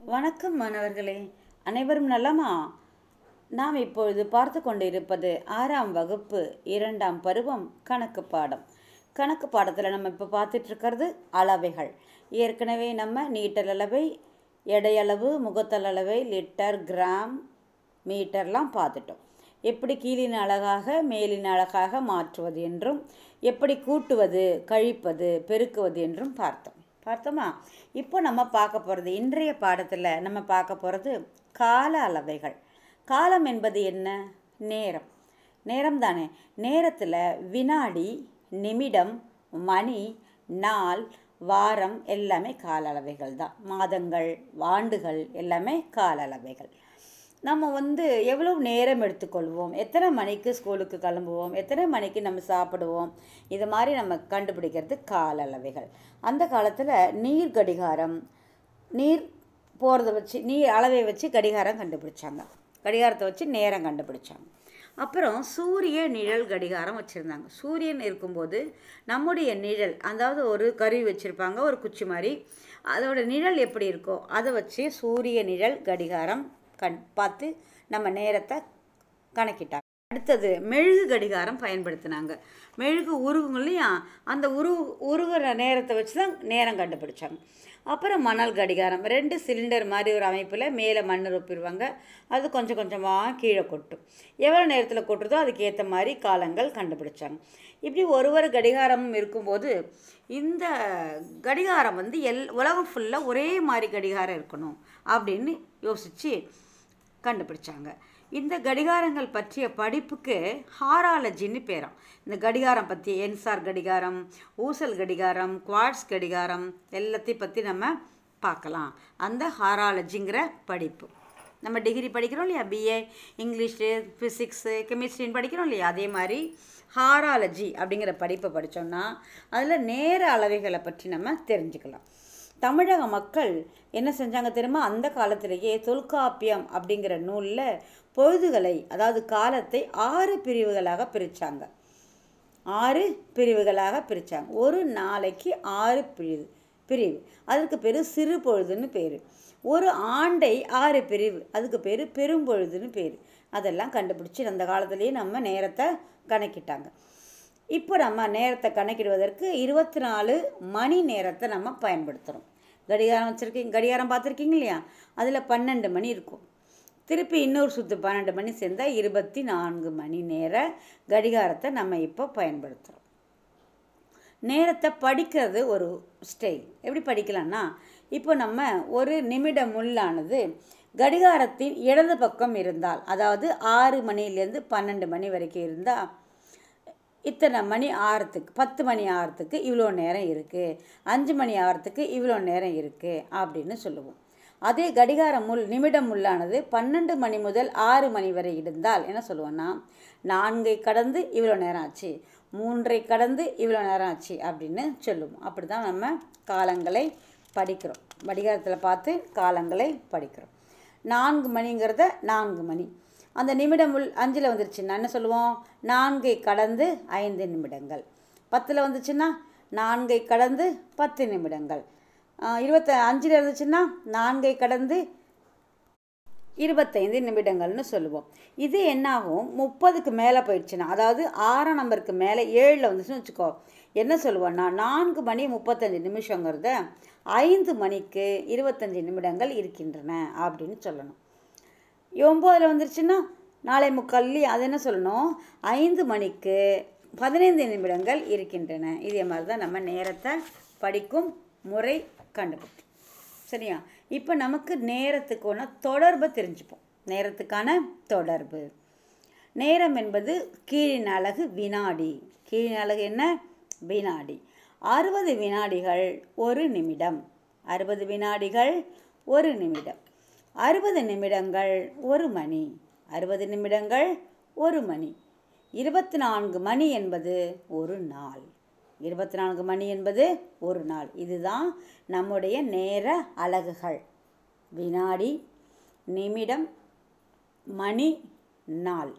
வணக்கம் மாணவர்களே அனைவரும் நலமா? நாம் இப்பொழுது பார்த்து கொண்டிருப்பது ஆறாம் வகுப்பு இரண்டாம் பருவம் கணக்கு பாடம். கணக்கு பாடத்தில் நம்ம இப்போ பார்த்துட்ருக்கிறது அளவைகள். ஏற்கனவே நம்ம நீட்டல் அளவை எடையளவு முகத்தல் அளவை லிட்டர் கிராம் மீட்டர்லாம் பார்த்துட்டோம். எப்படி கீழின் அழகாக மேலின் அழகாக மாற்றுவது என்றும் எப்படி கூட்டுவது கழிப்பது பெருக்குவது என்றும் பார்த்தோம். பார்த்தோமா இப்போ நம்ம பார்க்க போகிறது இன்றைய பாடத்தில் நம்ம பார்க்க போகிறது கால அளவைகள். காலம் என்பது என்ன? நேரம். நேரம் தானே நேரத்தில் வினாடி நிமிடம் மணி நாள் வாரம் எல்லாமே கால அளவைகள் தான் மாதங்கள் ஆண்டுகள் எல்லாமே கால அளவைகள். நம்ம வந்து எவ்வளோ நேரம் எடுத்துக்கொள்வோம்? எத்தனை மணிக்கு ஸ்கூலுக்கு கிளம்புவோம்? எத்தனை மணிக்கு நம்ம சாப்பிடுவோம்? இது மாதிரி நம்ம கண்டுபிடிக்கிறது கால அளவைகள். அந்த காலத்தில் நீர் கடிகாரம் நீர் போகிறத வச்சு நீர் அளவை வச்சு கடிகாரம் கண்டுபிடிச்சாங்க. கடிகாரத்தை வச்சு நேரம் கண்டுபிடிச்சாங்க. அப்புறம் சூரிய நிழல் கடிகாரம் வச்சுருந்தாங்க. சூரியன் இருக்கும்போது நம்முடைய நிழல் அதாவது ஒரு கருவி வச்சுருப்பாங்க ஒரு குச்சி மாதிரி அதோட நிழல் எப்படி இருக்கோ அதை வச்சு சூரிய நிழல் கடிகாரம் கண் பார்த்து நம்ம நேரத்தை கணக்கிட்டாங்க. அடுத்தது மெழுகு கடிகாரம் பயன்படுத்தினாங்க. மெழுகு உருகுங்க இல்லையா? அந்த உரு உருகிற நேரத்தை வச்சு தான் நேரம் கண்டுபிடிச்சாங்க. அப்புறம் மணல் கடிகாரம். ரெண்டு சிலிண்டர் மாதிரி ஒரு அமைப்பில் மேலே மண் ரொப்பிடுவாங்க. அது கொஞ்சம் கொஞ்சமாக கீழே கொட்டும். எவ்வளோ நேரத்தில் கொட்டுறதோ அதுக்கு ஏற்ற மாதிரி காலங்கள் கண்டுபிடிச்சாங்க. இப்படி ஒரு ஒரு கடிகாரமும் இருக்கும்போது இந்த கடிகாரம் வந்து எல் உலகம் ஃபுல்லாக ஒரே மாதிரி கடிகாரம் இருக்கணும் அப்படின்னு யோசித்து கண்டுபிடிச்சாங்க. இந்த கடிகாரங்கள் பற்றிய படிப்புக்கு ஹாராலஜின்னு பேராம். இந்த கடிகாரம் பற்றி என்சார் கடிகாரம் ஊசல் கடிகாரம் குவாட்ஸ் கடிகாரம் எல்லாத்தையும் பற்றி நம்ம பார்க்கலாம். அந்த ஹாராலஜிங்கிற படிப்பு. நம்ம டிகிரி படிக்கிறோம் இல்லையா? பிஏ இங்கிலீஷு ஃபிசிக்ஸு கெமிஸ்ட்ரின்னு படிக்கிறோம் இல்லையா? அதே மாதிரி ஹாராலஜி அப்படிங்கிற படிப்பை படித்தோம்னா அதில் நேர அளவைகளை பற்றி நம்ம தெரிஞ்சுக்கலாம். தமிழக மக்கள் என்ன செஞ்சாங்க தெரியுமா? அந்த காலத்திலேயே தொல்காப்பியம் அப்படிங்கிற நூலில் பொழுதுகளை அதாவது காலத்தை ஆறு பிரிவுகளாக பிரித்தாங்க ஆறு பிரிவுகளாக பிரித்தாங்க ஒரு நாளைக்கு ஆறு பிரிவு பிரிவு. அதுக்கு பேர் சிறு பொழுதுன்னு பேர். ஒரு ஆண்டை ஆறு பிரிவு அதுக்கு பேர் பெரும்பொழுதுன்னு பேர். அதெல்லாம் கண்டுபிடிச்சி அந்த காலத்துலேயே நம்ம நேரத்தை கணக்கிட்டாங்க. இப்போ நம்ம நேரத்தை கணக்கிடுவதற்கு இருபத்தி நாலு மணி நேரத்தை நம்ம பயன்படுத்துகிறோம் கடிகாரம் வச்சுருக்கீங்க கடிகாரம் பார்த்துருக்கீங்க இல்லையா? அதில் பன்னெண்டு மணி இருக்கும். திருப்பி இன்னொரு சுற்று பன்னெண்டு மணி சேர்ந்தால் இருபத்தி நான்கு மணி நேர கடிகாரத்தை நம்ம இப்போ பயன்படுத்துகிறோம் நேரத்தை படிக்கிறது ஒரு ஸ்டைல். எப்படி படிக்கலாம்னா இப்போ நம்ம ஒரு நிமிட முள்ளானது கடிகாரத்தின் இடது பக்கம் இருந்தால் அதாவது ஆறு மணிலேருந்து பன்னெண்டு மணி வரைக்கும் இருந்தால் இத்தனை மணி ஆறத்துக்கு பத்து மணி ஆறத்துக்கு இவ்வளோ நேரம் இருக்குது அஞ்சு மணி ஆறத்துக்கு இவ்வளோ நேரம் இருக்குது அப்படின்னு சொல்லுவோம். அதே கடிகார முள் நிமிடம் முள்ளானது பன்னெண்டு மணி முதல் ஆறு மணி வரை இருந்தால் என்ன சொல்லுவோன்னா நான்கை கடந்து இவ்வளோ நேரம் ஆச்சு மூன்றை கடந்து இவ்வளோ நேரம் ஆச்சு அப்படின்னு சொல்லுவோம். அப்படி தான் நம்ம காலங்களை படிக்கிறோம். கடிகாரத்தில் பார்த்து காலங்களை படிக்கிறோம். நான்கு மணிங்கிறத நான்கு மணி. அந்த நிமிடம் உள் அஞ்சில் வந்துருச்சுன்னா என்ன சொல்லுவோம்? நான்கை கடந்து ஐந்து நிமிடங்கள். பத்தில் வந்துச்சுன்னா நான்கை கடந்து பத்து நிமிடங்கள். இருபத்த அஞ்சில் இருந்துச்சுன்னா நான்கை கடந்து இருபத்தைந்து நிமிடங்கள்னு சொல்லுவோம். இது என்னாகும்? முப்பதுக்கு மேலே போயிடுச்சுன்னா அதாவது ஆறாம் நம்பருக்கு மேலே ஏழில் வந்துச்சுன்னு வச்சுக்கோ. என்ன சொல்லுவோன்னா நான்கு மணி முப்பத்தஞ்சு நிமிஷங்கிறத ஐந்து மணிக்கு இருபத்தஞ்சு நிமிடங்கள் இருக்கின்றன அப்படின்னு சொல்லணும். ஒம்போதில் வந்துருச்சுன்னா நாளை முக்கல்லி அது என்ன சொல்லணும்? ஐந்து மணிக்கு பதினைந்து நிமிடங்கள் இருக்கின்றன. இதே மாதிரி தான் நம்ம நேரத்தை படிக்கும் முறை கண்டுபிடிக்கும் சரியா? இப்போ நமக்கு நேரத்துக்கான தொடர்பை தெரிஞ்சுப்போம். நேரத்துக்கான தொடர்பு. நேரம் என்பது கீழின் அழகு வினாடி. கீழின் அழகு என்ன? வினாடி. அறுபது வினாடிகள் ஒரு நிமிடம். அறுபது வினாடிகள் ஒரு நிமிடம். அறுபது நிமிடங்கள் ஒரு மணி. அறுபது நிமிடங்கள் ஒரு மணி. இருபத்தி நான்கு மணி என்பது ஒரு நாள். இருபத்தி நான்கு மணி என்பது ஒரு நாள். இதுதான் நம்முடைய நேர அலகுகள். வினாடி நிமிடம் மணி நாள்.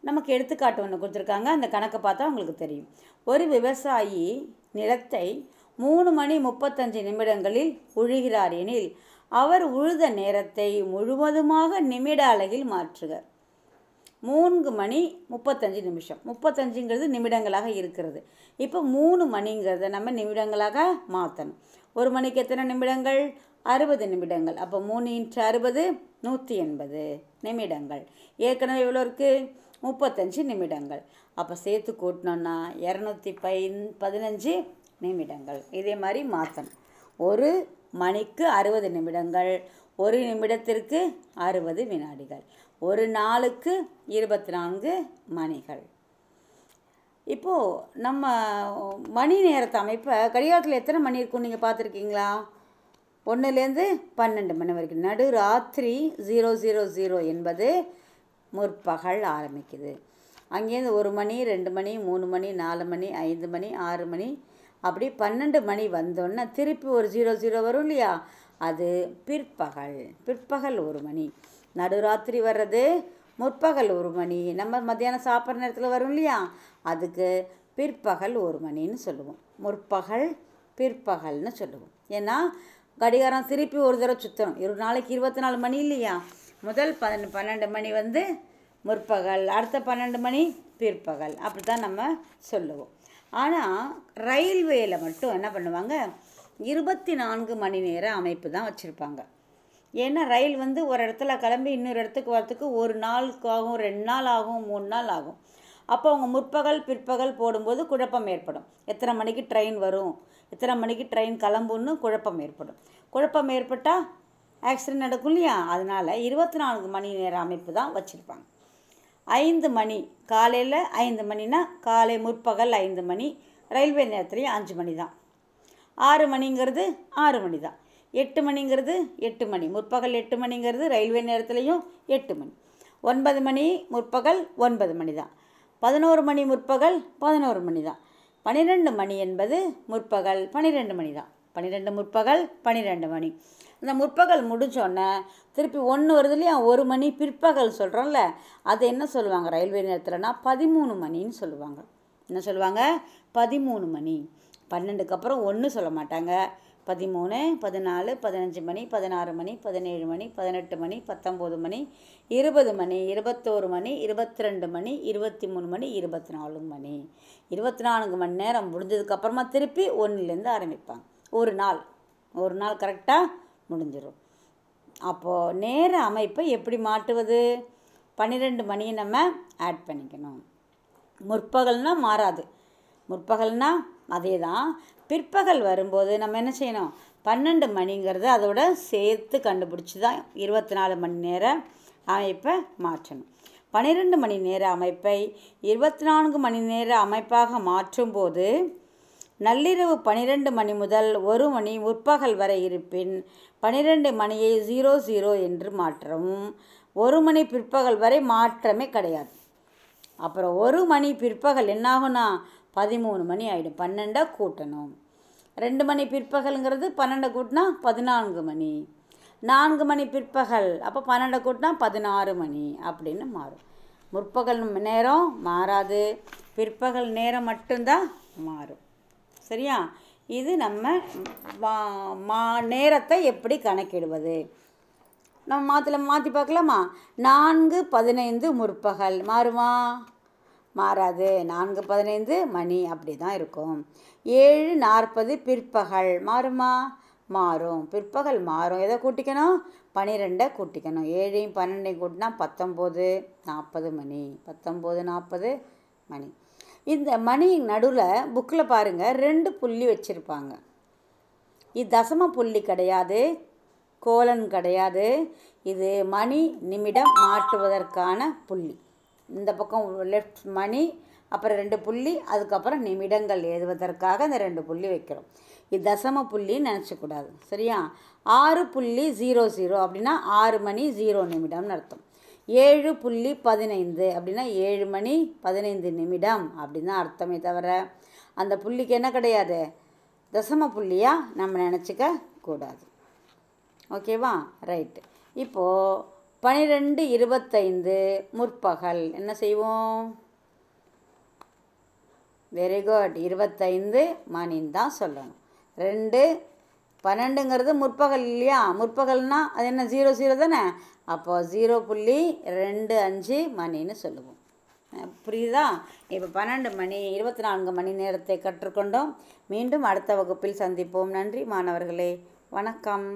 நமக்கு எடுத்துக்காட்டு ஒன்று கொடுத்துருக்காங்க. அந்த கணக்கை பார்த்தா உங்களுக்கு தெரியும். ஒரு விவசாயி நிலத்தை மூணு மணி முப்பத்தஞ்சு நிமிடங்களில் உழுகிறார் எனில் அவர் உழுத நேரத்தை முழுவதுமாக நிமிட அலகில் மாற்றுக. மூன்று மணி முப்பத்தஞ்சு நிமிஷம். முப்பத்தஞ்சுங்கிறது நிமிடங்களாக இருக்கிறது. இப்போ மூணு மணிங்கிறத நம்ம நிமிடங்களாக மாற்றணும் ஒரு மணிக்கு எத்தனை நிமிடங்கள்? அறுபது நிமிடங்கள். அப்போ மூணு இன்ட்டு அறுபது நூற்றி எண்பது நிமிடங்கள். ஏற்கனவே எவ்வளோ இருக்குது முப்பத்தஞ்சு நிமிடங்கள். அப்போ சேர்த்து கூட்டினோன்னா இரநூத்தி பைன் பதினஞ்சு நிமிடங்கள். இதே மாதிரி மாற்றணும் ஒரு மணிக்கு அறுபது நிமிடங்கள் ஒரு நிமிடத்திற்கு அறுபது வினாடிகள் ஒரு நாளுக்கு இருபத்தி நான்கு மணிகள். இப்போது நம்ம மணி நேரத்தை அமைப்பை கடிகாரத்தில் எத்தனை மணி இருக்கும் நீங்கள் பார்த்துருக்கீங்களா? ஒன்றுலேருந்து பன்னெண்டு மணி வரைக்கும். நடு ராத்திரி ஜீரோ ஜீரோ ஜீரோ என்பது முற்பகல் ஆரம்பிக்குது. அங்கேருந்து ஒரு மணி ரெண்டு மணி மூணு மணி நாலு மணி ஐந்து மணி ஆறு மணி அப்படி பன்னெண்டு மணி வந்தோன்னே திருப்பி ஒரு ஜீரோ ஜீரோ வரும் இல்லையா? அது பிற்பகல். பிற்பகல் ஒரு மணி. நடுராத்திரி வர்றது முற்பகல் ஒரு மணி. நம்ம மத்தியானம் சாப்பிட்ற நேரத்தில் வரும் இல்லையா? அதுக்கு பிற்பகல் ஒரு மணின்னு சொல்லுவோம். முற்பகல் பிற்பகல்னு சொல்லுவோம். ஏன்னா கடிகாரம் திருப்பி ஒரு தடவை சுற்றணும் ஒரு நாளைக்கு இருபத்தி நாலு மணி இல்லையா? முதல் பன்னெண்டு பன்னெண்டு மணி வந்து முற்பகல். அடுத்த பன்னெண்டு மணி பிற்பகல். அப்படி தான் நம்ம சொல்லுவோம். ஆனால் ரயில்வேயில் மட்டும் என்ன பண்ணுவாங்க? இருபத்தி நான்கு மணி நேர அமைப்பு தான் வச்சுருப்பாங்க. ஏன்னா ரயில் வந்து ஒரு இடத்துல கிளம்பி இன்னொரு இடத்துக்கு வரத்துக்கு ஒரு நாளுக்கு ஆகும் ரெண்டு நாள் ஆகும் மூணு நாள் ஆகும். அப்போ அவங்க முற்பகல் பிற்பகல் போடும்போது குழப்பம் ஏற்படும். எத்தனை மணிக்கு ட்ரெயின் வரும்? எத்தனை மணிக்கு ட்ரெயின் கிளம்புன்னு குழப்பம் ஏற்படும். குழப்பம் ஏற்பட்டால் ஆக்சிடென்ட் நடக்கும் இல்லையா? அதனால் இருபத்தி நான்கு மணி நேர அமைப்பு தான் வச்சுருப்பாங்க. ஐந்து மணி காலையில் ஐந்து மணினா காலை முற்பகல் ஐந்து மணி ரயில்வே நேரத்துலேயும் அஞ்சு மணி தான் ஆறு மணிங்கிறது ஆறு மணி தான் எட்டு மணிங்கிறது எட்டு மணி முற்பகல் எட்டு மணிங்கிறது ரயில்வே நேரத்துலேயும் எட்டு மணி. ஒன்பது மணி முற்பகல் ஒன்பது மணி தான் பதினோரு மணி முற்பகல் பதினோரு மணி தான் பன்னிரெண்டு மணி என்பது முற்பகல் பன்னிரெண்டு மணி தான் பன்னிரெண்டு முற்பகல் பன்னிரெண்டு மணி. இந்த முற்பகல் முடிஞ்சோடனே திருப்பி ஒன்று வருது இல்லையா ஒரு மணி பிற்பகல் சொல்கிறோம்ல அது என்ன சொல்லுவாங்க ரயில்வே நேரத்தில்னா பதிமூணு மணின்னு சொல்லுவாங்க. என்ன சொல்லுவாங்க? பதிமூணு மணி. பன்னெண்டுக்கு அப்புறம் ஒன்று சொல்ல மாட்டாங்க. பதிமூணு பதினாலு பதினஞ்சு மணி பதினாறு மணி பதினேழு மணி பதினெட்டு மணி பத்தொம்போது மணி இருபது மணி இருபத்தோரு மணி இருபத்தி ரெண்டு மணி இருபத்தி மூணு மணி இருபத்தி நாலு மணி. இருபத்தி நான்கு மணி நேரம் முடிஞ்சதுக்கப்புறமா திருப்பி ஒன்றுலேருந்து ஆரம்பிப்பாங்க. ஒரு நாள். ஒரு நாள் கரெக்டாக முடிஞ்சிடும் அப்போது நேர அமைப்பை எப்படி மாட்டுவது பன்னிரெண்டு மணியை நம்ம ஆட் பண்ணிக்கணும். முற்பகல்னால் மாறாது. முற்பகல்னால் அதே தான் பிற்பகல் வரும்போது நம்ம என்ன செய்யணும்? பன்னெண்டு மணிங்கிறத அதோட சேர்த்து கண்டுபிடிச்சி தான் இருபத்தி நாலு மணி நேர அமைப்பை மாற்றணும். பன்னிரெண்டு மணி நேர அமைப்பை இருபத்தி நான்கு மணி நேர அமைப்பாக மாற்றும்போது நள்ளிரவு பன்னிரெண்டு மணி முதல் ஒரு மணி முற்பகல் வரை இருப்பின் பன்னிரெண்டு மணியை ஜீரோ ஜீரோ என்று மாற்றவும். ஒரு மணி பிற்பகல் வரை மாற்றமே கிடையாது. அப்புறம் ஒரு மணி பிற்பகல் என்னாகும்னா பதிமூணு மணி ஆகிடும் பன்னெண்டாக கூட்டணும். ரெண்டு மணி பிற்பகலுங்கிறது பன்னெண்டை கூட்டினா பதினான்கு மணி. நான்கு மணி பிற்பகல் அப்போ பன்னெண்டை கூட்டினா பதினாறு மணி அப்படின்னு மாறும். முற்பகல் நேரம் மாறாது. பிற்பகல் நேரம் மட்டும்தான் மாறும். சரியா? இது நம்ம மா- மா நேரத்தை எப்படி கணக்கிடுவது? நம்ம மாற்றில மாற்றி பார்க்கலாமா? நான்கு பதினைந்து முற்பகல். மாறுமா? மாறாது. நான்கு பதினைந்து மணி அப்படி தான் இருக்கும். ஏழு நாற்பது பிற்பகல். மாறுமா? மாறும். பிற்பகல் மாறும். எதை கூட்டிக்கணும்? பன்னிரெண்டை கூட்டிக்கணும். ஏழையும் பன்னெண்டையும் கூட்டினா பத்தொம்போது நாற்பது மணி. பத்தொம்போது நாற்பது மணி. இந்த மணி நடுவில் புக்கில் பாருங்கள் ரெண்டு புள்ளி வச்சுருப்பாங்க. இது தசம புள்ளி கிடையாது கோலன் கிடையாது. இது மணி நிமிடம் மாற்றுவதற்கான புள்ளி. இந்த பக்கம் லெஃப்ட் மணி அப்புறம் ரெண்டு புள்ளி அதுக்கப்புறம் நிமிடங்கள் எழுதுவதற்காக இந்த ரெண்டு புள்ளி வைக்கிறோம். இது தசம புள்ளின்னு நினச்சக்கூடாது சரியா? ஆறு புள்ளி ஜீரோ ஜீரோ அப்படின்னா ஆறு மணி ஜீரோ நிமிடம்னு அர்த்தம். ஏழு புள்ளி பதினைந்து அப்படின்னா ஏழு மணி பதினைந்து நிமிடம் அப்படின்னு தான் அர்த்தமே தவிர அந்த புள்ளிக்கு என்ன கிடையாது? தசம புள்ளியாக நம்ம நினச்சிக்க கூடாது. ஓகேவா? ரைட்டு. இப்போது பன்னிரெண்டு இருபத்தைந்து முற்பகல் என்ன செய்வோம்? வெரி குட் இருபத்தைந்து மணின்னு தான் சொல்லணும். ரெண்டு பன்னெண்டுங்கிறது முற்பகல் இல்லையா? முற்பகல்னா அது என்ன ஜீரோ ஜீரோ தானே? அப்போது ஜீரோ புள்ளி ரெண்டு அஞ்சு மணின்னு சொல்லுவோம். புரியுதா? இப்போ பன்னெண்டு மணி இருபத்தி நான்கு மணி நேரத்தை கற்றுக்கொண்டோம். மீண்டும் அடுத்த வகுப்பில் சந்திப்போம். நன்றி மாணவர்களே. வணக்கம்.